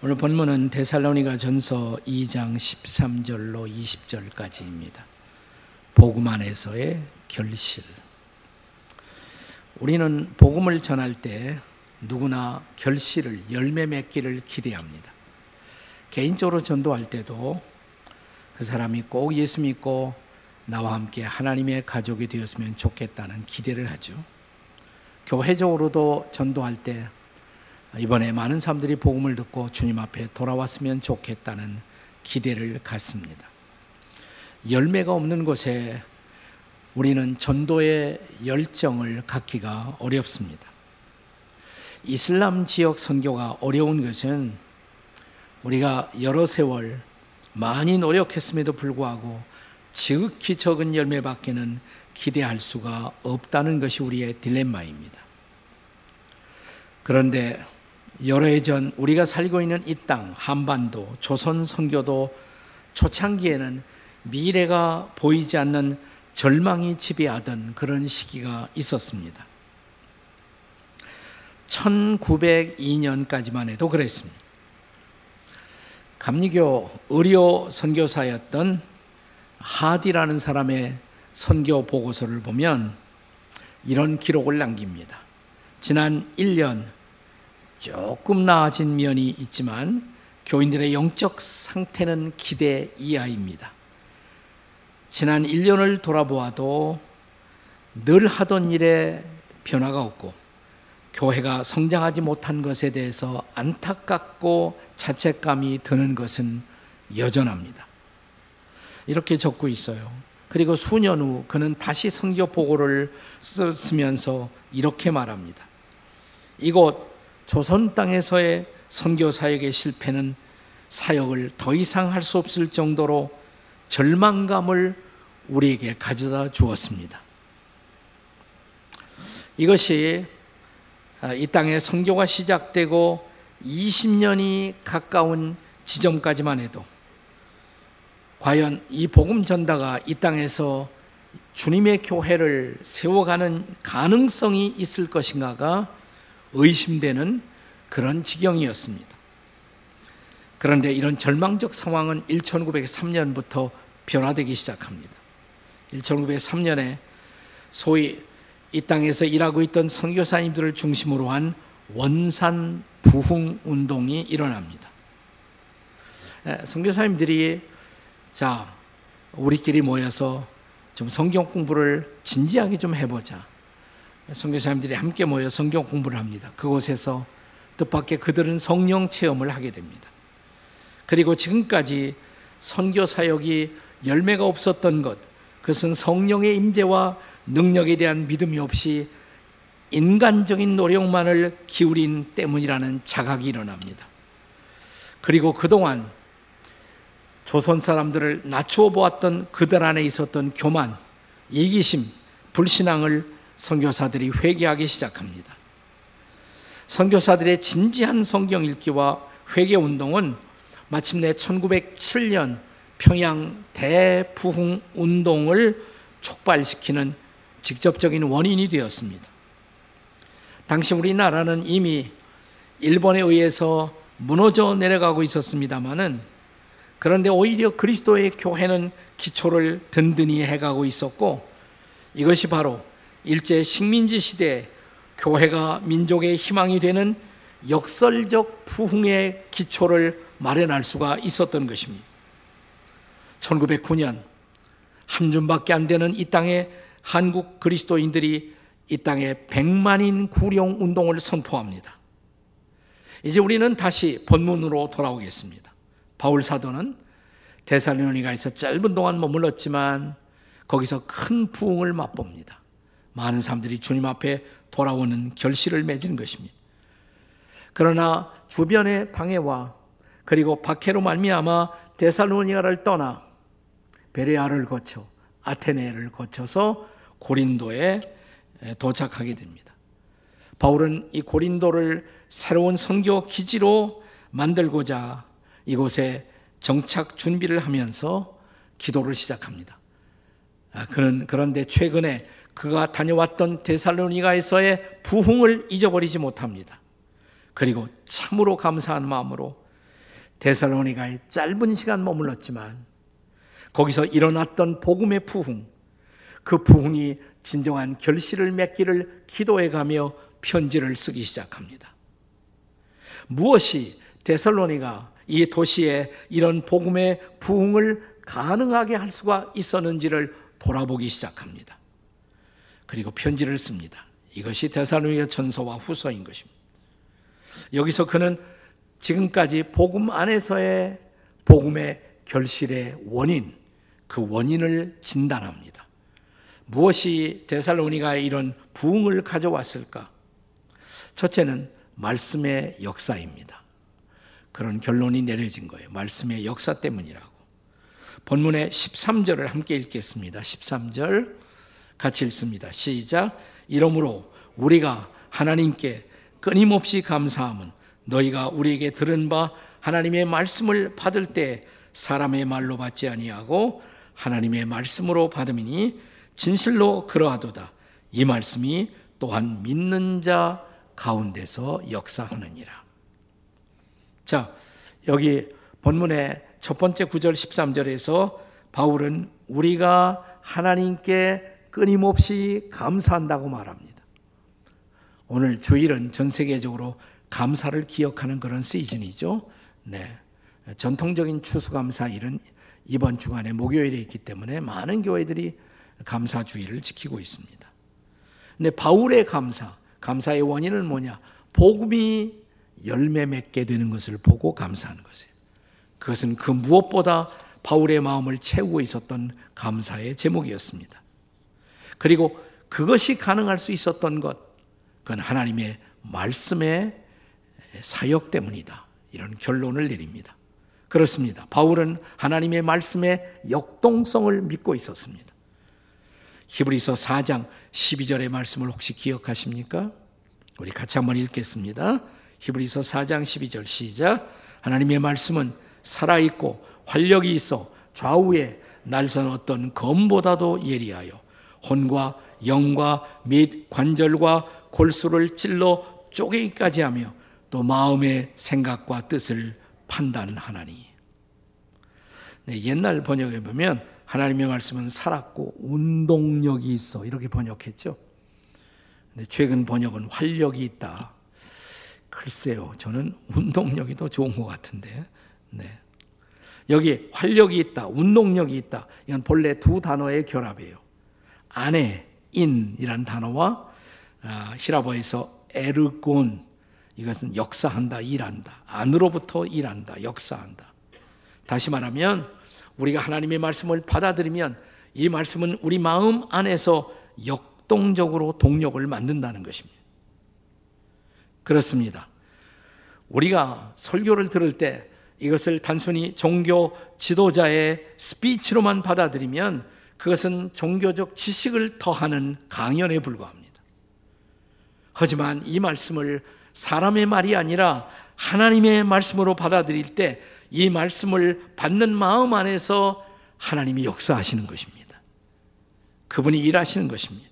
오늘 본문은 데살로니가 전서 2장 13절로 20절까지입니다. 복음 안에서의 결실. 우리는 복음을 전할 때 누구나 결실을 열매 맺기를 기대합니다. 개인적으로 전도할 때도 그 사람이 꼭 예수 믿고 나와 함께 하나님의 가족이 되었으면 좋겠다는 기대를 하죠. 교회적으로도 전도할 때 이번에 많은 사람들이 복음을 듣고 주님 앞에 돌아왔으면 좋겠다는 기대를 갖습니다. 열매가 없는 곳에 우리는 전도의 열정을 갖기가 어렵습니다. 이슬람 지역 선교가 어려운 것은 우리가 여러 세월 많이 노력했음에도 불구하고 지극히 적은 열매밖에는 기대할 수가 없다는 것이 우리의 딜레마입니다. 그런데 여러 해 전 우리가 살고 있는 이 땅 한반도 조선 선교도 초창기에는 미래가 보이지 않는 절망이 지배하던 그런 시기가 있었습니다. 1902년까지만 해도 그랬습니다. 감리교 의료 선교사였던 하디라는 사람의 선교 보고서를 보면 이런 기록을 남깁니다. 지난 1년 조금 나아진 면이 있지만 교인들의 영적 상태는 기대 이하입니다. 지난 1년을 돌아보아도 늘 하던 일에 변화가 없고 교회가 성장하지 못한 것에 대해서 안타깝고 자책감이 드는 것은 여전합니다. 이렇게 적고 있어요. 그리고 수년 후 그는 다시 성교 보고를 쓰면서 이렇게 말합니다. 이곳 조선 땅에서의 선교 사역의 실패는 사역을 더 이상 할 수 없을 정도로 절망감을 우리에게 가져다 주었습니다. 이것이 이 땅에 선교가 시작되고 20년이 가까운 지점까지만 해도 과연 이 복음 전다가 이 땅에서 주님의 교회를 세워가는 가능성이 있을 것인가가 의심되는 그런 지경이었습니다. 그런데 이런 절망적 상황은 1903년부터 변화되기 시작합니다. 1903년에 소위 이 땅에서 일하고 있던 선교사님들을 중심으로 한 원산 부흥 운동이 일어납니다. 선교사님들이 자 우리끼리 모여서 좀 성경 공부를 진지하게 좀 해보자. 선교사님들이 함께 모여 성경 공부를 합니다. 그곳에서 뜻밖의 그들은 성령 체험을 하게 됩니다. 그리고 지금까지 선교 사역이 열매가 없었던 것, 그것은 성령의 임재와 능력에 대한 믿음이 없이 인간적인 노력만을 기울인 때문이라는 자각이 일어납니다. 그리고 그동안 조선 사람들을 낮추어 보았던 그들 안에 있었던 교만, 이기심, 불신앙을 선교사들이 회개하기 시작합니다. 선교사들의 진지한 성경 읽기와 회개 운동은 마침내 1907년 평양 대부흥 운동을 촉발시키는 직접적인 원인이 되었습니다. 당시 우리나라는 이미 일본에 의해서 무너져 내려가고 있었습니다만은 그런데 오히려 그리스도의 교회는 기초를 든든히 해가고 있었고 이것이 바로 일제 식민지 시대 교회가 민족의 희망이 되는 역설적 부흥의 기초를 마련할 수가 있었던 것입니다. 1909년 한 줌밖에 안 되는 이 땅에 한국 그리스도인들이 이 땅에 백만인 구령 운동을 선포합니다. 이제 우리는 다시 본문으로 돌아오겠습니다. 바울 사도는 데살로니가에서 짧은 동안 머물렀지만 거기서 큰 부흥을 맛봅니다. 많은 사람들이 주님 앞에 돌아오는 결실을 맺은 것입니다. 그러나 주변의 방해와 그리고 박해로 말미암아 데살로니가를 떠나 베레아를 거쳐 아테네를 거쳐서 고린도에 도착하게 됩니다. 바울은 이 고린도를 새로운 선교 기지로 만들고자 이곳에 정착 준비를 하면서 기도를 시작합니다. 아, 그는 그런데 최근에 그가 다녀왔던 데살로니가에서의 부흥을 잊어버리지 못합니다. 그리고 참으로 감사한 마음으로 데살로니가에 짧은 시간 머물렀지만 거기서 일어났던 복음의 부흥, 그 부흥이 진정한 결실을 맺기를 기도해 가며 편지를 쓰기 시작합니다. 무엇이 데살로니가 이 도시에 이런 복음의 부흥을 가능하게 할 수가 있었는지를 돌아보기 시작합니다. 그리고 편지를 씁니다. 이것이 데살로니가 전서와 후서인 것입니다. 여기서 그는 지금까지 복음 안에서의 복음의 결실의 원인, 그 원인을 진단합니다. 무엇이 데살로니가 이런 부흥을 가져왔을까? 첫째는 말씀의 역사입니다. 그런 결론이 내려진 거예요. 말씀의 역사 때문이라고. 본문의 13절을 함께 읽겠습니다. 13절 같이 읽습니다. 시작. 이러므로 우리가 하나님께 끊임없이 감사함은 너희가 우리에게 들은 바 하나님의 말씀을 받을 때 사람의 말로 받지 아니하고 하나님의 말씀으로 받음이니 진실로 그러하도다. 이 말씀이 또한 믿는 자 가운데서 역사하느니라. 자, 여기 본문의 첫 번째 9절 13절에서 바울은 우리가 하나님께 끊임없이 감사한다고 말합니다. 오늘 주일은 전 세계적으로 감사를 기억하는 그런 시즌이죠. 네. 전통적인 추수감사일은 이번 주간에 목요일에 있기 때문에 많은 교회들이 감사주의를 지키고 있습니다. 근데 바울의 감사, 감사의 원인은 뭐냐? 복음이 열매 맺게 되는 것을 보고 감사하는 것이에요. 그것은 그 무엇보다 바울의 마음을 채우고 있었던 감사의 제목이었습니다. 그리고 그것이 가능할 수 있었던 것, 그건 하나님의 말씀의 사역 때문이다. 이런 결론을 내립니다. 그렇습니다. 바울은 하나님의 말씀의 역동성을 믿고 있었습니다. 히브리서 4장 12절의 말씀을 혹시 기억하십니까? 우리 같이 한번 읽겠습니다. 히브리서 4장 12절 시작. 하나님의 말씀은 살아있고 활력이 있어 좌우에 날선 어떤 검보다도 예리하여 혼과 영과 및 관절과 골수를 찔러 쪼개기까지 하며 또 마음의 생각과 뜻을 판단하나니. 네, 옛날 번역에 보면 하나님의 말씀은 살았고 운동력이 있어 이렇게 번역했죠. 근데 최근 번역은 활력이 있다. 글쎄요, 저는 운동력이 더 좋은 것 같은데. 네. 여기 활력이 있다, 운동력이 있다. 이건 본래 두 단어의 결합이에요. 안에 인이란 단어와 아, 히라보에서 에르곤 이것은 역사한다, 일한다. 안으로부터 일한다, 역사한다. 다시 말하면 우리가 하나님의 말씀을 받아들이면 이 말씀은 우리 마음 안에서 역동적으로 동력을 만든다는 것입니다. 그렇습니다. 우리가 설교를 들을 때 이것을 단순히 종교 지도자의 스피치로만 받아들이면 그것은 종교적 지식을 더하는 강연에 불과합니다. 하지만 이 말씀을 사람의 말이 아니라 하나님의 말씀으로 받아들일 때 이 말씀을 받는 마음 안에서 하나님이 역사하시는 것입니다. 그분이 일하시는 것입니다.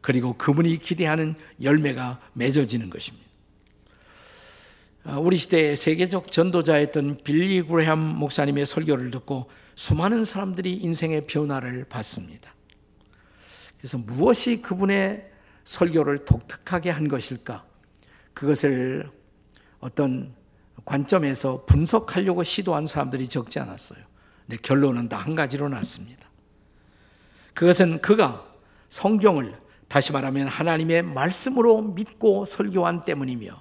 그리고 그분이 기대하는 열매가 맺어지는 것입니다. 아, 우리 시대의 세계적 전도자였던 빌리 그레함 목사님의 설교를 듣고 수많은 사람들이 인생의 변화를 받습니다. 그래서 무엇이 그분의 설교를 독특하게 한 것일까? 그것을 어떤 관점에서 분석하려고 시도한 사람들이 적지 않았어요. 근데 결론은 다 한 가지로 났습니다. 그것은 그가 성경을 다시 말하면 하나님의 말씀으로 믿고 설교한 때문이며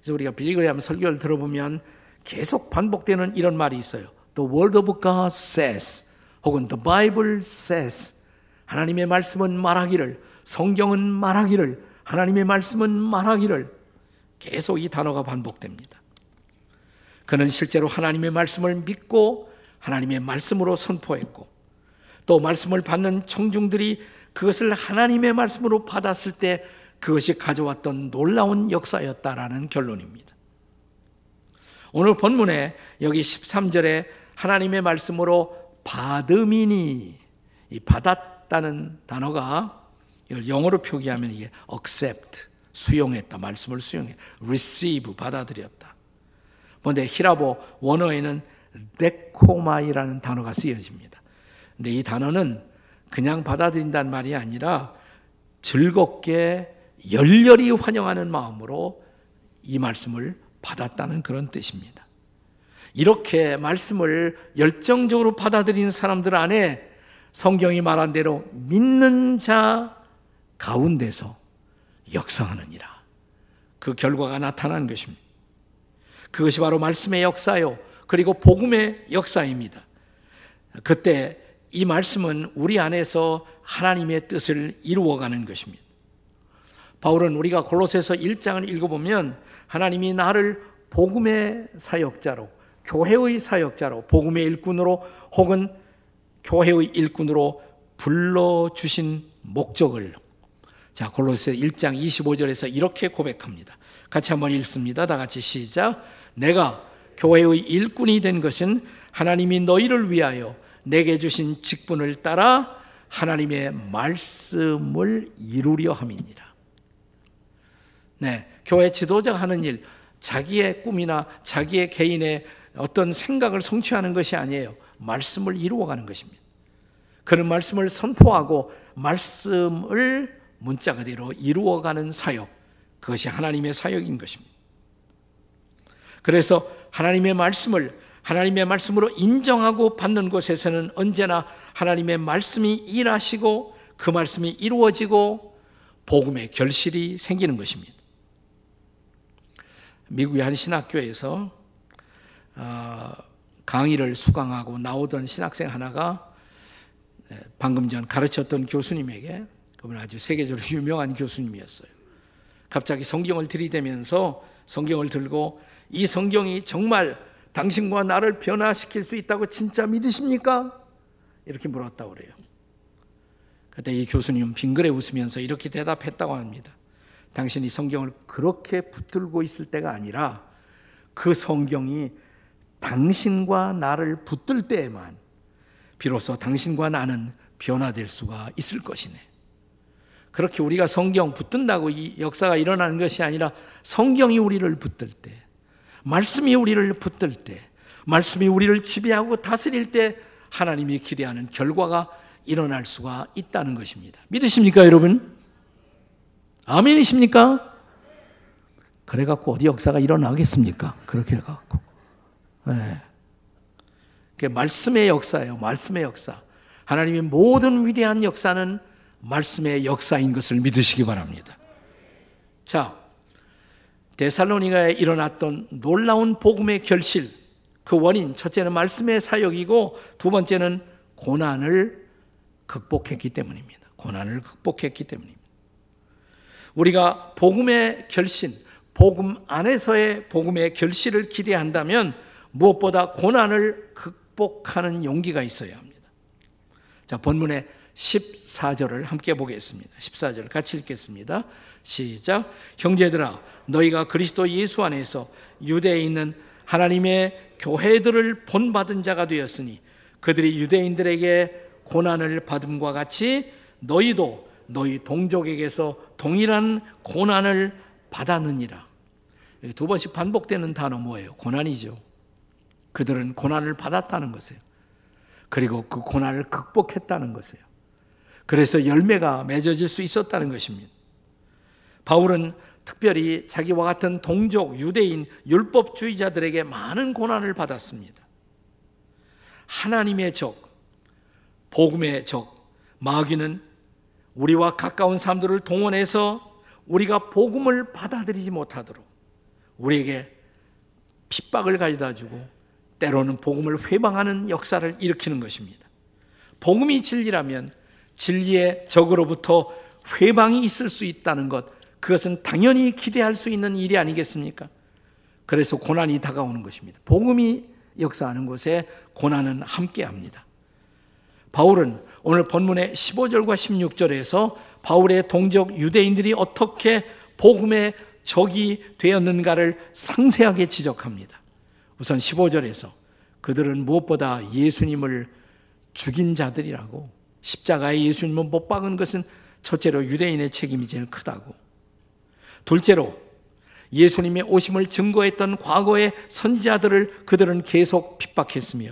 그래서 우리가 빌리그레함 설교를 들어보면 계속 반복되는 이런 말이 있어요. The word of God says 혹은 the Bible says 하나님의 말씀은 말하기를 성경은 말하기를 하나님의 말씀은 말하기를 계속 이 단어가 반복됩니다. 그는 실제로 하나님의 말씀을 믿고 하나님의 말씀으로 선포했고 또 말씀을 받는 청중들이 그것을 하나님의 말씀으로 받았을 때 그것이 가져왔던 놀라운 역사였다라는 결론입니다. 오늘 본문에 여기 13절에 하나님의 말씀으로 받음이니 이 받았다는 단어가 영어로 표기하면 이게 accept 수용했다 말씀을 수용해 receive 받아들였다 근데 히라보 원어에는 데코마이라는 단어가 쓰여집니다. 근데 이 단어는 그냥 받아들인다는 말이 아니라 즐겁게 열렬히 환영하는 마음으로 이 말씀을 받았다는 그런 뜻입니다. 이렇게 말씀을 열정적으로 받아들인 사람들 안에 성경이 말한 대로 믿는 자 가운데서 역사하느니라. 그 결과가 나타나는 것입니다. 그것이 바로 말씀의 역사요. 그리고 복음의 역사입니다. 그때 이 말씀은 우리 안에서 하나님의 뜻을 이루어가는 것입니다. 바울은 우리가 골로새서 1장을 읽어보면 하나님이 나를 복음의 사역자로 교회의 사역자로 복음의 일꾼으로 혹은 교회의 일꾼으로 불러 주신 목적을 자 골로새 1장 25절에서 이렇게 고백합니다. 같이 한번 읽습니다. 다 같이 시작. 내가 교회의 일꾼이 된 것은 하나님이 너희를 위하여 내게 주신 직분을 따라 하나님의 말씀을 이루려 함이니라. 네, 교회 지도자가 하는 일, 자기의 꿈이나 자기의 개인의 어떤 생각을 성취하는 것이 아니에요. 말씀을 이루어가는 것입니다. 그런 말씀을 선포하고 말씀을 문자 그대로 이루어가는 사역, 그것이 하나님의 사역인 것입니다. 그래서 하나님의 말씀을 하나님의 말씀으로 인정하고 받는 곳에서는 언제나 하나님의 말씀이 일하시고 그 말씀이 이루어지고 복음의 결실이 생기는 것입니다. 미국의 한 신학교에서 어, 강의를 수강하고 나오던 신학생 하나가 네, 방금 전 가르쳤던 교수님에게 그분 아주 세계적으로 유명한 교수님이었어요. 갑자기 성경을 들이대면서 성경을 들고 이 성경이 정말 당신과 나를 변화시킬 수 있다고 진짜 믿으십니까? 이렇게 물었다고 그래요. 그때 이 교수님은 빙그레 웃으면서 이렇게 대답했다고 합니다. 당신이 성경을 그렇게 붙들고 있을 때가 아니라 그 성경이 당신과 나를 붙들 때에만 비로소 당신과 나는 변화될 수가 있을 것이네. 그렇게 우리가 성경 붙든다고 이 역사가 일어나는 것이 아니라 성경이 우리를 붙들 때, 말씀이 우리를 붙들 때, 말씀이 우리를 지배하고 다스릴 때 하나님이 기대하는 결과가 일어날 수가 있다는 것입니다. 믿으십니까, 여러분? 아멘이십니까? 그래갖고 어디 역사가 일어나겠습니까? 그렇게 해갖고. 네. 그 말씀의 역사예요. 말씀의 역사. 하나님의 모든 위대한 역사는 말씀의 역사인 것을 믿으시기 바랍니다. 자, 데살로니가에 일어났던 놀라운 복음의 결실, 그 원인, 첫째는 말씀의 사역이고 두 번째는 고난을 극복했기 때문입니다. 고난을 극복했기 때문입니다. 우리가 복음의 결신, 복음 안에서의 복음의 결실을 기대한다면 무엇보다 고난을 극복하는 용기가 있어야 합니다. 자, 본문의 14절을 함께 보겠습니다. 14절 같이 읽겠습니다. 시작. 형제들아, 너희가 그리스도 예수 안에서 유대에 있는 하나님의 교회들을 본받은 자가 되었으니 그들이 유대인들에게 고난을 받음과 같이 너희도 너희 동족에게서 동일한 고난을 받았느니라. 두 번씩 반복되는 단어 뭐예요? 고난이죠. 그들은 고난을 받았다는 것이에요. 그리고 그 고난을 극복했다는 것이에요. 그래서 열매가 맺어질 수 있었다는 것입니다. 바울은 특별히 자기와 같은 동족 유대인 율법주의자들에게 많은 고난을 받았습니다. 하나님의 적, 복음의 적, 마귀는 우리와 가까운 사람들을 동원해서 우리가 복음을 받아들이지 못하도록 우리에게 핍박을 가져다 주고 때로는 복음을 회방하는 역사를 일으키는 것입니다. 복음이 진리라면 진리의 적으로부터 회방이 있을 수 있다는 것, 그것은 당연히 기대할 수 있는 일이 아니겠습니까? 그래서 고난이 다가오는 것입니다. 복음이 역사하는 곳에 고난은 함께 합니다. 바울은 오늘 본문의 15절과 16절에서 바울의 동족 유대인들이 어떻게 복음의 적이 되었는가를 상세하게 지적합니다. 우선 15절에서 그들은 무엇보다 예수님을 죽인 자들이라고 십자가에 예수님을 못 박은 것은 첫째로 유대인의 책임이 제일 크다고. 둘째로 예수님의 오심을 증거했던 과거의 선지자들을 그들은 계속 핍박했으며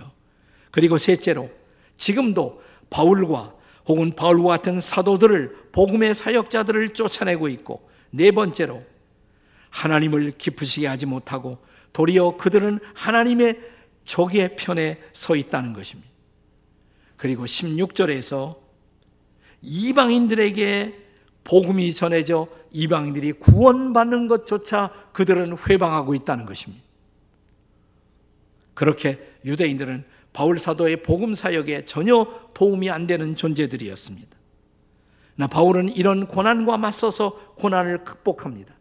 그리고 셋째로 지금도 바울과 혹은 바울과 같은 사도들을 복음의 사역자들을 쫓아내고 있고 네 번째로 하나님을 기쁘시게 하지 못하고 도리어 그들은 하나님의 적의 편에 서 있다는 것입니다. 그리고 16절에서 이방인들에게 복음이 전해져 이방인들이 구원받는 것조차 그들은 회방하고 있다는 것입니다. 그렇게 유대인들은 바울 사도의 복음 사역에 전혀 도움이 안 되는 존재들이었습니다. 나 바울은 이런 고난과 맞서서 고난을 극복합니다.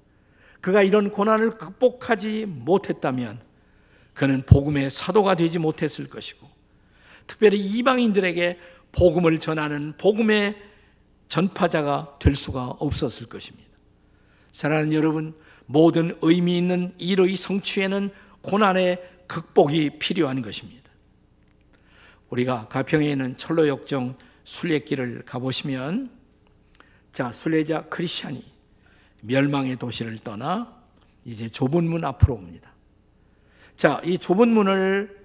그가 이런 고난을 극복하지 못했다면 그는 복음의 사도가 되지 못했을 것이고 특별히 이방인들에게 복음을 전하는 복음의 전파자가 될 수가 없었을 것입니다. 사랑하는 여러분, 모든 의미 있는 일의 성취에는 고난의 극복이 필요한 것입니다. 우리가 가평에 있는 철로역정 순례길을 가보시면 자, 순례자 크리스찬이 멸망의 도시를 떠나 이제 좁은 문 앞으로 옵니다. 자, 이 좁은 문을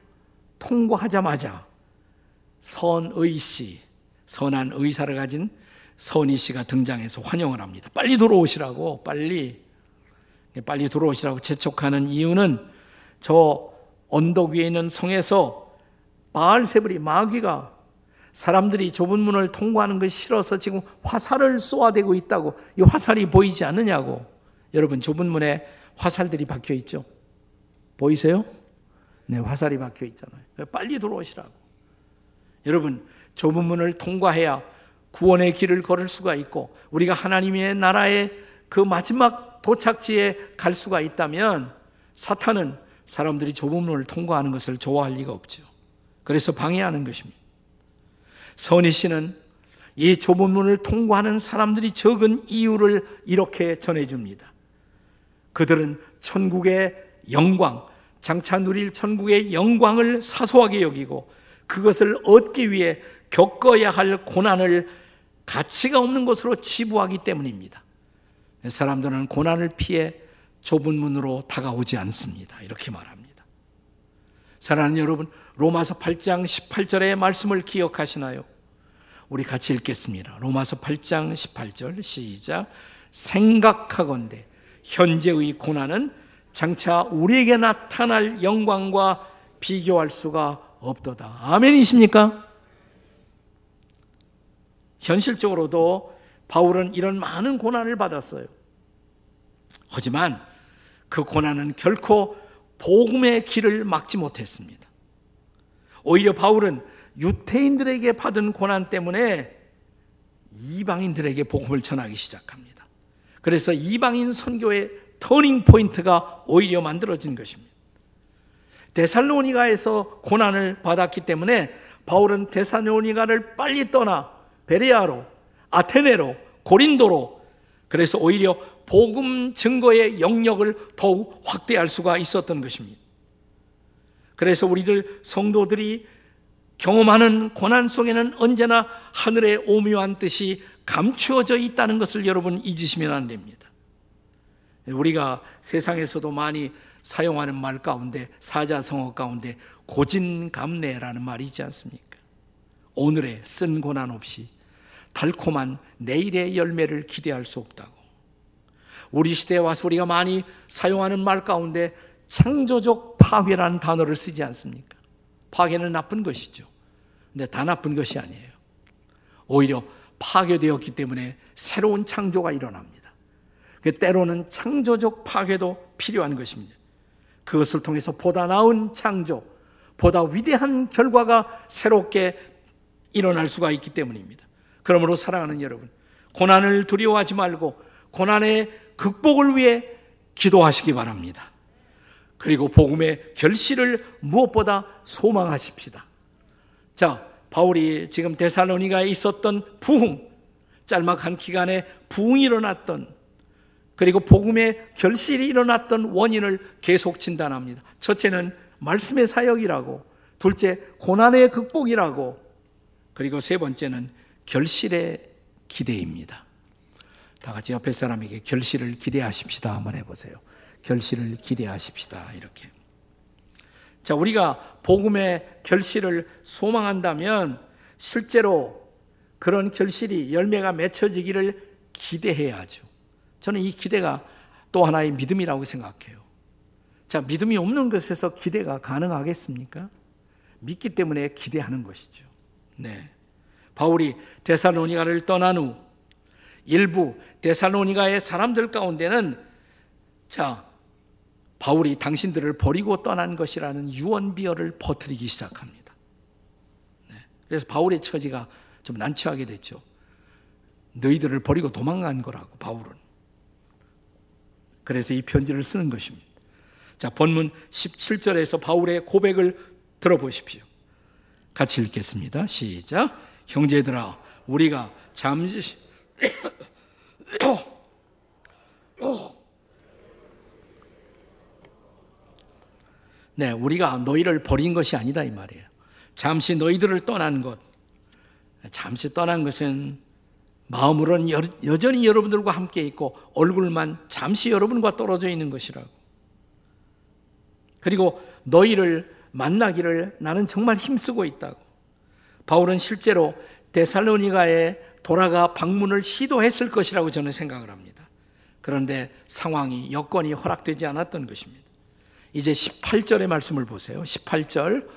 통과하자마자 선의 씨, 선한 의사를 가진 선희 씨가 등장해서 환영을 합니다. 빨리 들어오시라고, 빨리. 빨리 들어오시라고 재촉하는 이유는 저 언덕 위에 있는 성에서 바알세불이 마귀가 사람들이 좁은 문을 통과하는 것이 싫어서 지금 화살을 쏘아대고 있다고 이 화살이 보이지 않느냐고 여러분 좁은 문에 화살들이 박혀 있죠 보이세요? 네 화살이 박혀 있잖아요 빨리 들어오시라고 여러분 좁은 문을 통과해야 구원의 길을 걸을 수가 있고 우리가 하나님의 나라의 그 마지막 도착지에 갈 수가 있다면 사탄은 사람들이 좁은 문을 통과하는 것을 좋아할 리가 없죠. 그래서 방해하는 것입니다. 선희 씨는 이 좁은 문을 통과하는 사람들이 적은 이유를 이렇게 전해줍니다. 그들은 천국의 영광, 장차 누릴 천국의 영광을 사소하게 여기고 그것을 얻기 위해 겪어야 할 고난을 가치가 없는 것으로 치부하기 때문입니다. 사람들은 고난을 피해 좁은 문으로 다가오지 않습니다. 이렇게 말합니다. 사랑하는 여러분, 로마서 8장 18절의 말씀을 기억하시나요? 우리 같이 읽겠습니다. 로마서 8장 18절 시작. 생각하건대 현재의 고난은 장차 우리에게 나타날 영광과 비교할 수가 없도다. 아멘이십니까? 현실적으로도 바울은 이런 많은 고난을 받았어요. 하지만 그 고난은 결코 복음의 길을 막지 못했습니다. 오히려 바울은 유태인들에게 받은 고난 때문에 이방인들에게 복음을 전하기 시작합니다. 그래서 이방인 선교의 터닝 포인트가 오히려 만들어진 것입니다. 데살로니가에서 고난을 받았기 때문에 바울은 데살로니가를 빨리 떠나 베레아로, 아테네로, 고린도로 그래서 오히려 복음 증거의 영역을 더욱 확대할 수가 있었던 것입니다. 그래서 우리들 성도들이 경험하는 고난 속에는 언제나 하늘의 오묘한 뜻이 감추어져 있다는 것을 여러분 잊으시면 안 됩니다. 우리가 세상에서도 많이 사용하는 말 가운데 사자성어 가운데 고진감래라는 말이 있지 않습니까? 오늘의 쓴 고난 없이 달콤한 내일의 열매를 기대할 수 없다고. 우리 시대에 와서 우리가 많이 사용하는 말 가운데 창조적 파괴라는 단어를 쓰지 않습니까? 파괴는 나쁜 것이죠. 근데 다 나쁜 것이 아니에요. 오히려 파괴되었기 때문에 새로운 창조가 일어납니다. 그 때로는 창조적 파괴도 필요한 것입니다. 그것을 통해서 보다 나은 창조, 보다 위대한 결과가 새롭게 일어날 수가 있기 때문입니다. 그러므로 사랑하는 여러분, 고난을 두려워하지 말고 고난의 극복을 위해 기도하시기 바랍니다. 그리고 복음의 결실을 무엇보다 소망하십시다. 자, 바울이 지금 데살로니가에 있었던 부흥, 짤막한 기간에 부흥이 일어났던 그리고 복음의 결실이 일어났던 원인을 계속 진단합니다. 첫째는 말씀의 사역이라고, 둘째 고난의 극복이라고, 그리고 세 번째는 결실의 기대입니다. 다 같이 옆에 사람에게 결실을 기대하십시다. 한번 해보세요. 결실을 기대하십시다. 이렇게. 자, 우리가 복음의 결실을 소망한다면 실제로 그런 결실이 열매가 맺혀지기를 기대해야죠. 저는 이 기대가 또 하나의 믿음이라고 생각해요. 자, 믿음이 없는 것에서 기대가 가능하겠습니까? 믿기 때문에 기대하는 것이죠. 네. 바울이 데살로니가를 떠난 후 일부 데살로니가의 사람들 가운데는 자, 바울이 당신들을 버리고 떠난 것이라는 유언비어를 퍼뜨리기 시작합니다. 네. 그래서 바울의 처지가 좀 난처하게 됐죠. 너희들을 버리고 도망간 거라고 바울은. 그래서 이 편지를 쓰는 것입니다. 자, 본문 17절에서 바울의 고백을 들어보십시오. 같이 읽겠습니다. 시작. 형제들아, 우리가 잠시 네, 우리가 너희를 버린 것이 아니다 이 말이에요. 잠시 너희들을 떠난 것, 잠시 떠난 것은 마음으로는 여전히 여러분들과 함께 있고 얼굴만 잠시 여러분과 떨어져 있는 것이라고. 그리고 너희를 만나기를 나는 정말 힘쓰고 있다고. 바울은 실제로 데살로니가에 돌아가 방문을 시도했을 것이라고 저는 생각을 합니다. 그런데 상황이 여건이 허락되지 않았던 것입니다. 이제 18절의 말씀을 보세요. 18절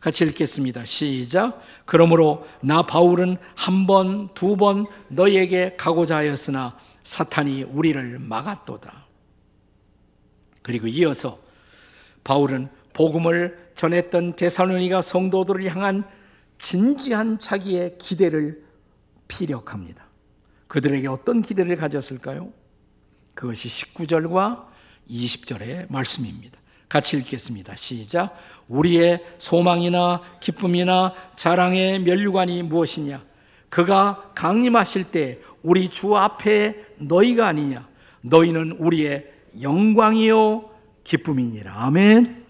같이 읽겠습니다. 시작. 그러므로 나 바울은 한 번, 두 번 너희에게 가고자 하였으나 사탄이 우리를 막았도다. 그리고 이어서 바울은 복음을 전했던 데살로니가 성도들을 향한 진지한 자기의 기대를 피력합니다. 그들에게 어떤 기대를 가졌을까요? 그것이 19절과 20절의 말씀입니다. 같이 읽겠습니다. 시작. 우리의 소망이나 기쁨이나 자랑의 면류관이 무엇이냐? 그가 강림하실 때 우리 주 앞에 너희가 아니냐? 너희는 우리의 영광이요 기쁨이니라. 아멘.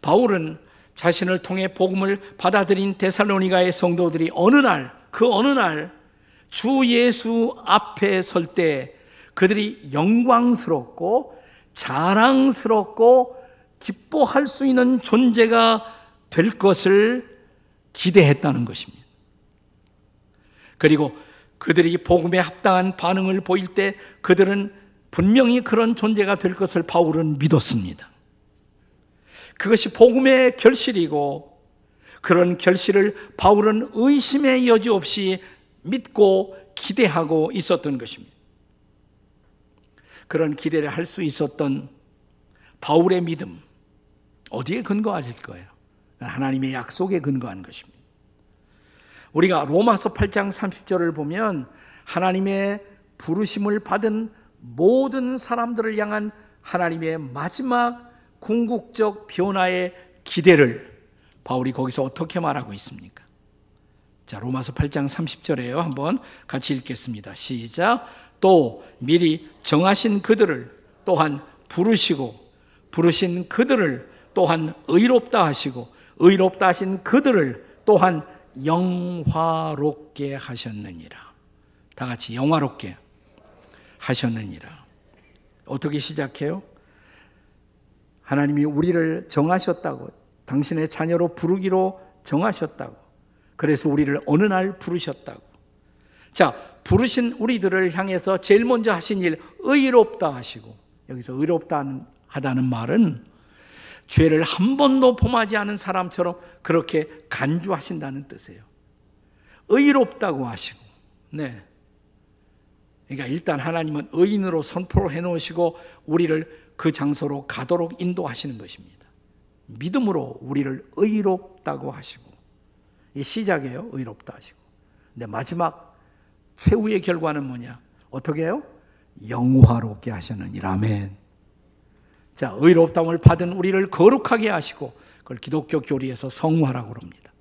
바울은 자신을 통해 복음을 받아들인 데살로니가의 성도들이 어느 날, 그 어느 날 주 예수 앞에 설 때 그들이 영광스럽고 자랑스럽고 기뻐할 수 있는 존재가 될 것을 기대했다는 것입니다. 그리고 그들이 복음에 합당한 반응을 보일 때 그들은 분명히 그런 존재가 될 것을 바울은 믿었습니다. 그것이 복음의 결실이고 그런 결실을 바울은 의심의 여지 없이 믿고 기대하고 있었던 것입니다. 그런 기대를 할 수 있었던 바울의 믿음, 어디에 근거하실 거예요? 하나님의 약속에 근거한 것입니다. 우리가 로마서 8장 30절을 보면 하나님의 부르심을 받은 모든 사람들을 향한 하나님의 마지막 궁극적 변화의 기대를 바울이 거기서 어떻게 말하고 있습니까? 자, 로마서 8장 30절에요. 한번 같이 읽겠습니다. 시작. 또 미리 정하신 그들을 또한 부르시고 부르신 그들을 또한 의롭다 하시고 의롭다 하신 그들을 또한 영화롭게 하셨느니라. 다 같이 영화롭게 하셨느니라. 어떻게 시작해요? 하나님이 우리를 정하셨다고 당신의 자녀로 부르기로 정하셨다고 그래서 우리를 어느 날 부르셨다고 자 부르신 우리들을 향해서 제일 먼저 하신 일 의롭다 하시고 여기서 의롭다 하다는 말은 죄를 한 번도 범하지 않은 사람처럼 그렇게 간주하신다는 뜻이에요. 의롭다고 하시고, 네. 그러니까 일단 하나님은 의인으로 선포를 해 놓으시고 우리를 그 장소로 가도록 인도하시는 것입니다. 믿음으로 우리를 의롭다고 하시고, 이 시작이에요. 의롭다 하시고. 근데 마지막 최후의 결과는 뭐냐? 어떻게 해요? 영화롭게 하셨느니 아멘. 자, 의롭다함을 받은 우리를 거룩하게 하시고 그걸 기독교 교리에서 성화라고 합니다.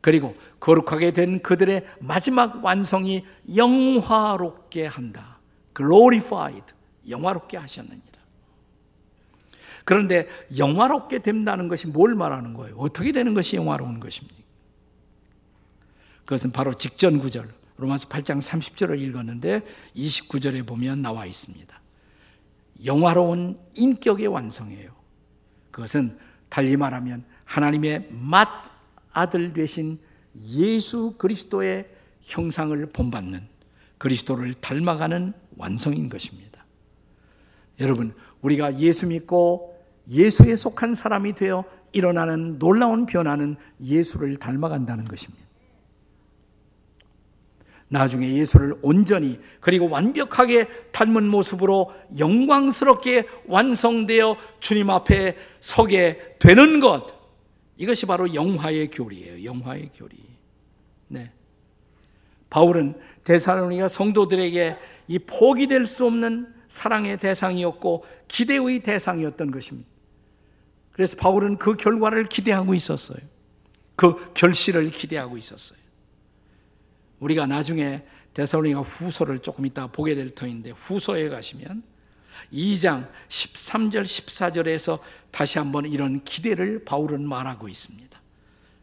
그리고 거룩하게 된 그들의 마지막 완성이 영화롭게 한다. glorified. 영화롭게 하셨느니라. 그런데 영화롭게 된다는 것이 뭘 말하는 거예요? 어떻게 되는 것이 영화로운 것입니까? 그것은 바로 직전 구절. 로마서 8장 30절을 읽었는데 29절에 보면 나와 있습니다. 영화로운 인격의 완성이에요. 그것은 달리 말하면 하나님의 맏 아들 되신 예수 그리스도의 형상을 본받는 그리스도를 닮아가는 완성인 것입니다. 여러분, 우리가 예수 믿고 예수에 속한 사람이 되어 일어나는 놀라운 변화는 예수를 닮아간다는 것입니다. 나중에 예수를 온전히 그리고 완벽하게 닮은 모습으로 영광스럽게 완성되어 주님 앞에 서게 되는 것. 이것이 바로 영화의 교리예요. 영화의 교리. 네. 바울은 대사로니가 성도들에게 이 포기될 수 없는 사랑의 대상이었고 기대의 대상이었던 것입니다. 그래서 바울은 그 결과를 기대하고 있었어요. 그 결실을 기대하고 있었어요. 우리가 나중에 데살로니가 후서를 조금 이따 보게 될 터인데 후서에 가시면 2장 13절 14절에서 다시 한번 이런 기대를 바울은 말하고 있습니다.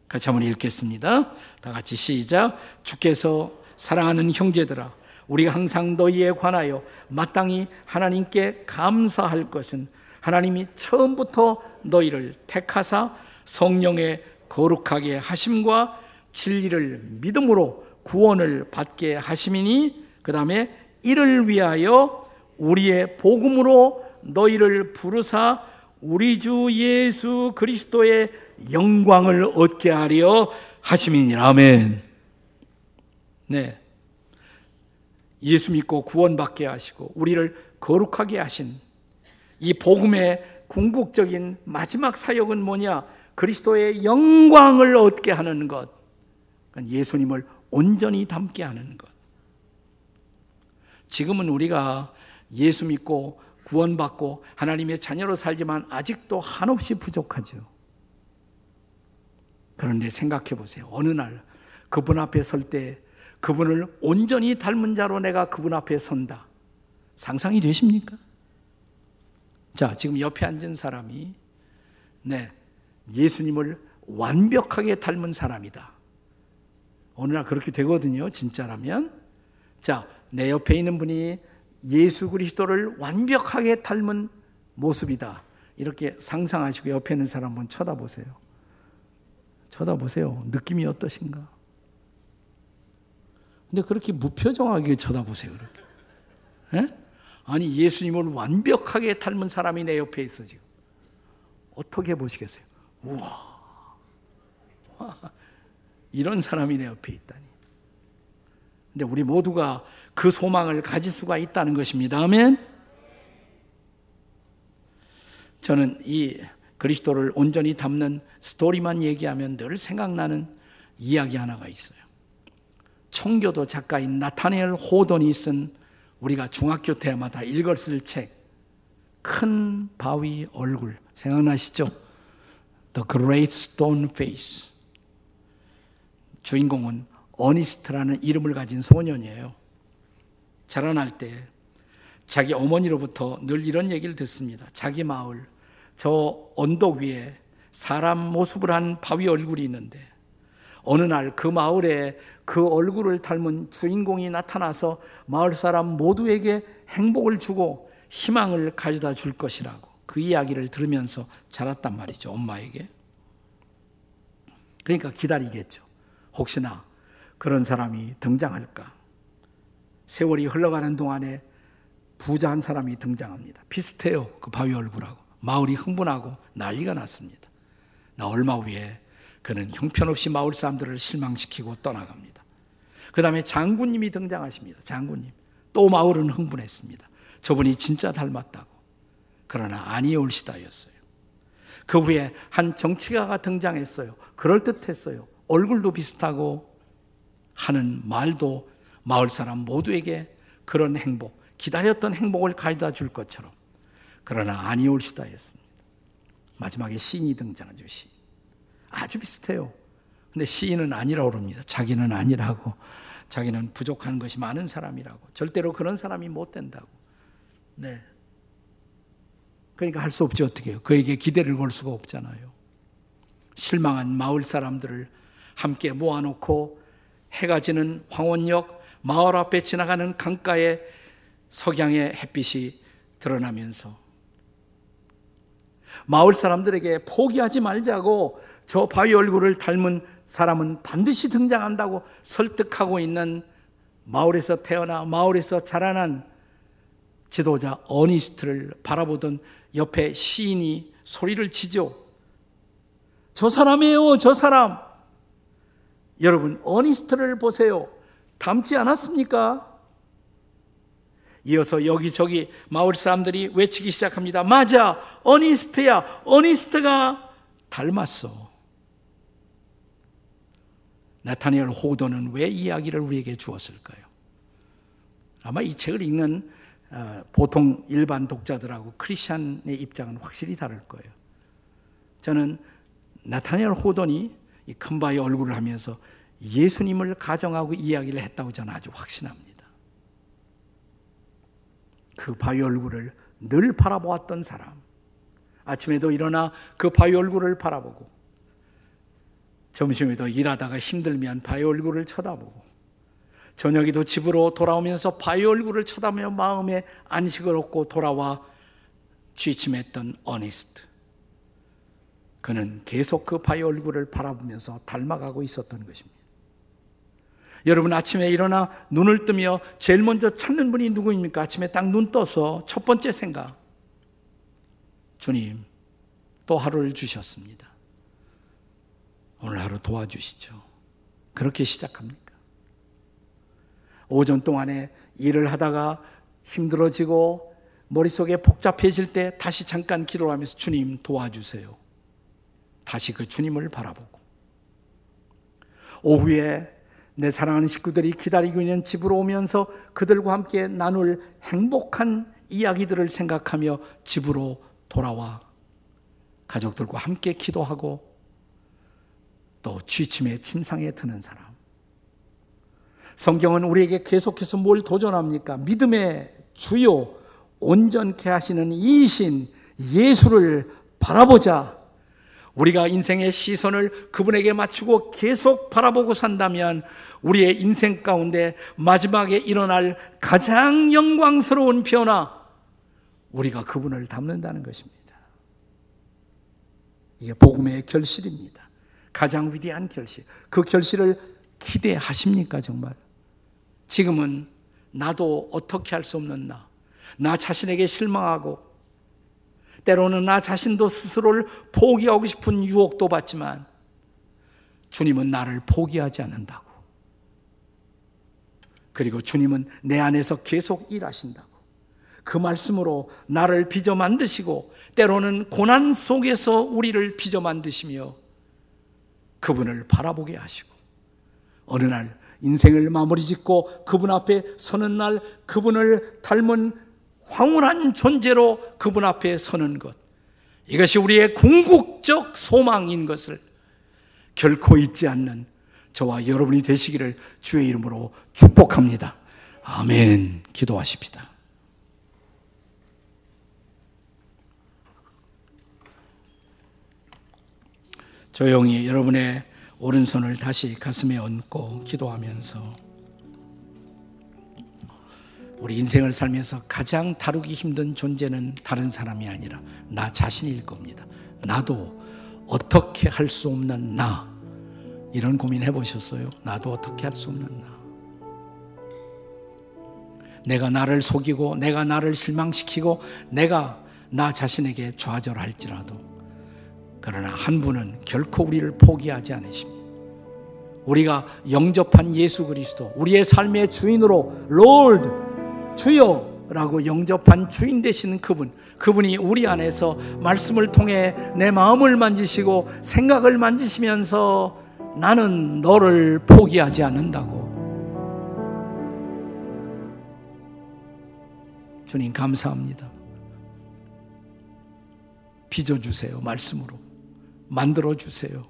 같이 한번 읽겠습니다. 다 같이 시작. 주께서 사랑하는 형제들아 우리가 항상 너희에 관하여 마땅히 하나님께 감사할 것은 하나님이 처음부터 너희를 택하사 성령의 거룩하게 하심과 진리를 믿음으로 구원을 받게 하심이니 그 다음에 이를 위하여 우리의 복음으로 너희를 부르사 우리 주 예수 그리스도의 영광을 얻게 하려 하심이니라 아멘. 네. 예수 믿고 구원받게 하시고 우리를 거룩하게 하신 이 복음의 궁극적인 마지막 사역은 뭐냐? 그리스도의 영광을 얻게 하는 것. 예수님을 온전히 담게 하는 것. 지금은 우리가 예수 믿고 구원받고 하나님의 자녀로 살지만 아직도 한없이 부족하죠. 그런데 생각해 보세요. 어느 날 그분 앞에 설 때 그분을 온전히 닮은 자로 내가 그분 앞에 선다. 상상이 되십니까? 자, 지금 옆에 앉은 사람이 네, 예수님을 완벽하게 닮은 사람이다. 어느 날 그렇게 되거든요. 진짜라면. 자, 내 옆에 있는 분이 예수 그리스도를 완벽하게 닮은 모습이다. 이렇게 상상하시고 옆에 있는 사람 한번 쳐다보세요. 쳐다보세요. 느낌이 어떠신가? 근데 그렇게 무표정하게 쳐다보세요. 그렇게. 예? 아니, 예수님을 완벽하게 닮은 사람이 내 옆에 있어, 지금. 어떻게 보시겠어요? 우와. 이런 사람이 내 옆에 있다니. 근데 우리 모두가 그 소망을 가질 수가 있다는 것입니다. 아멘. 저는 이 그리스도를 온전히 담는 스토리만 얘기하면 늘 생각나는 이야기 하나가 있어요. 청교도 작가인 나타네엘 호돈이 쓴 우리가 중학교 때마다 읽었을 책, 큰 바위 얼굴. 생각나시죠? The Great Stone Face. 주인공은 어니스트라는 이름을 가진 소년이에요. 자라날 때 자기 어머니로부터 늘 이런 얘기를 듣습니다. 자기 마을, 저 언덕 위에 사람 모습을 한 바위 얼굴이 있는데 어느 날 그 마을에 그 얼굴을 닮은 주인공이 나타나서 마을 사람 모두에게 행복을 주고 희망을 가져다 줄 것이라고 그 이야기를 들으면서 자랐단 말이죠. 엄마에게. 그러니까 기다리겠죠. 혹시나 그런 사람이 등장할까? 세월이 흘러가는 동안에 부자 한 사람이 등장합니다. 비슷해요. 그 바위 얼굴하고. 마을이 흥분하고 난리가 났습니다. 나 얼마 후에 그는 형편없이 마을 사람들을 실망시키고 떠나갑니다. 그 다음에 장군님이 등장하십니다. 장군님. 또 마을은 흥분했습니다. 저분이 진짜 닮았다고. 그러나 아니올시다였어요. 그 후에 한 정치가가 등장했어요. 그럴듯했어요. 얼굴도 비슷하고 하는 말도 마을 사람 모두에게 그런 행복, 기다렸던 행복을 가져다 줄 것처럼 그러나 아니올시다 했습니다. 마지막에 시인이 등장하죠, 시 아주 비슷해요. 근데 시인은 아니라고 그럽니다. 자기는 아니라고. 자기는 부족한 것이 많은 사람이라고. 절대로 그런 사람이 못 된다고. 네. 그러니까 할 수 없지 어떻게 해요. 그에게 기대를 걸 수가 없잖아요. 실망한 마을 사람들을 함께 모아놓고 해가 지는 황원역 마을 앞에 지나가는 강가에 석양의 햇빛이 드러나면서 마을 사람들에게 포기하지 말자고 저 바위 얼굴을 닮은 사람은 반드시 등장한다고 설득하고 있는 마을에서 태어나 마을에서 자라난 지도자 어니스트를 바라보던 옆에 시인이 소리를 치죠. 저 사람이에요, 저 사람. 여러분, 어니스트를 보세요. 닮지 않았습니까? 이어서 여기저기 마을 사람들이 외치기 시작합니다. 맞아, 어니스트야, 어니스트가 닮았어. 나타니엘 호도는 왜 이야기를 우리에게 주었을까요? 아마 이 책을 읽는 어, 보통 일반 독자들하고 크리스천의 입장은 확실히 다를 거예요. 저는 나타니엘 호돈이 큰 바위 얼굴을 하면서 예수님을 가정하고 이야기를 했다고 저는 아주 확신합니다. 그 바위 얼굴을 늘 바라보았던 사람. 아침에도 일어나 그 바위 얼굴을 바라보고 점심에도 일하다가 힘들면 바위 얼굴을 쳐다보고 저녁에도 집으로 돌아오면서 바위 얼굴을 쳐다보며 마음에 안식을 얻고 돌아와 취침했던 어니스트. 그는 계속 그 바위 얼굴을 바라보면서 닮아가고 있었던 것입니다. 여러분 아침에 일어나 눈을 뜨며 제일 먼저 찾는 분이 누구입니까? 아침에 딱 눈 떠서 첫 번째 생각. 주님, 또 하루를 주셨습니다. 오늘 하루 도와주시죠. 그렇게 시작합니까? 오전 동안에 일을 하다가 힘들어지고 머릿속에 복잡해질 때 다시 잠깐 기도하면서 주님 도와주세요. 다시 그 주님을 바라보고 오후에 내 사랑하는 식구들이 기다리고 있는 집으로 오면서 그들과 함께 나눌 행복한 이야기들을 생각하며 집으로 돌아와 가족들과 함께 기도하고 또 취침의 진상에 드는 사람. 성경은 우리에게 계속해서 뭘 도전합니까? 믿음의 주요 온전케 하시는 이신 예수를 바라보자. 우리가 인생의 시선을 그분에게 맞추고 계속 바라보고 산다면 우리의 인생 가운데 마지막에 일어날 가장 영광스러운 변화, 우리가 그분을 닮는다는 것입니다. 이게 복음의 결실입니다. 가장 위대한 결실. 그 결실을 기대하십니까, 정말? 지금은 나도 어떻게 할 수 없는 나, 나 자신에게 실망하고, 때로는 나 자신도 스스로를 포기하고 싶은 유혹도 받지만, 주님은 나를 포기하지 않는다고. 그리고 주님은 내 안에서 계속 일하신다고. 그 말씀으로 나를 빚어 만드시고, 때로는 고난 속에서 우리를 빚어 만드시며, 그분을 바라보게 하시고 어느 날 인생을 마무리 짓고 그분 앞에 서는 날 그분을 닮은 황홀한 존재로 그분 앞에 서는 것 이것이 우리의 궁극적 소망인 것을 결코 잊지 않는 저와 여러분이 되시기를 주의 이름으로 축복합니다. 아멘. 기도하십시다. 조용히 여러분의 오른손을 다시 가슴에 얹고 기도하면서 우리 인생을 살면서 가장 다루기 힘든 존재는 다른 사람이 아니라 나 자신일 겁니다. 나도 어떻게 할 수 없는 나. 이런 고민 해보셨어요? 나도 어떻게 할 수 없는 나. 내가 나를 속이고, 내가 나를 실망시키고, 내가 나 자신에게 좌절할지라도 그러나 한 분은 결코 우리를 포기하지 않으십니다. 우리가 영접한 예수 그리스도, 우리의 삶의 주인으로 롤드 주여라고 영접한 주인 되시는 그분, 그분이 우리 안에서 말씀을 통해 내 마음을 만지시고 생각을 만지시면서 나는 너를 포기하지 않는다고. 주님 감사합니다. 빚어주세요, 말씀으로. 만들어 주세요.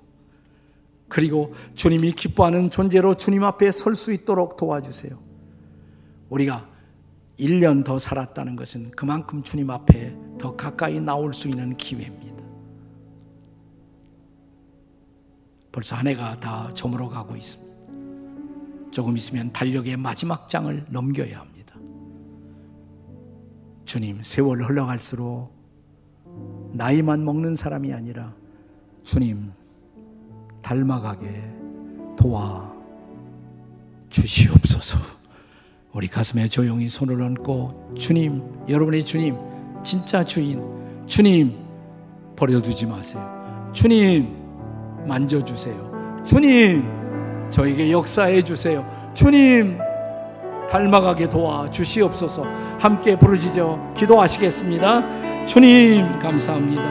그리고 주님이 기뻐하는 존재로 주님 앞에 설 수 있도록 도와주세요. 우리가 1년 더 살았다는 것은 그만큼 주님 앞에 더 가까이 나올 수 있는 기회입니다. 벌써 한 해가 다 저물어 가고 있습니다. 조금 있으면 달력의 마지막 장을 넘겨야 합니다. 주님, 세월 흘러갈수록 나이만 먹는 사람이 아니라 주님 닮아가게 도와 주시옵소서. 우리 가슴에 조용히 손을 얹고 주님, 여러분의 주님, 진짜 주인, 주님 버려두지 마세요. 주님 만져주세요. 주님 저에게 역사해 주세요. 주님 닮아가게 도와 주시옵소서. 함께 부르짖어 기도하시겠습니다. 주님 감사합니다.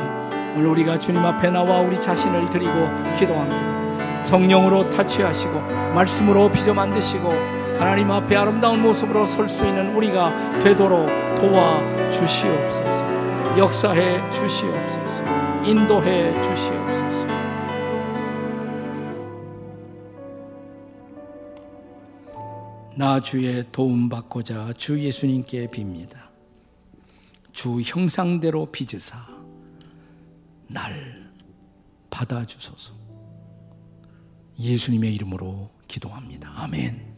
오늘 우리가 주님 앞에 나와 우리 자신을 드리고 기도합니다. 성령으로 타치하시고 말씀으로 빚어 만드시고 하나님 앞에 아름다운 모습으로 설 수 있는 우리가 되도록 도와 주시옵소서. 역사해 주시옵소서. 인도해 주시옵소서. 나 주의 도움 받고자 주 예수님께 빕니다. 주 형상대로 빚으사 날 받아주소서. 예수님의 이름으로 기도합니다. 아멘.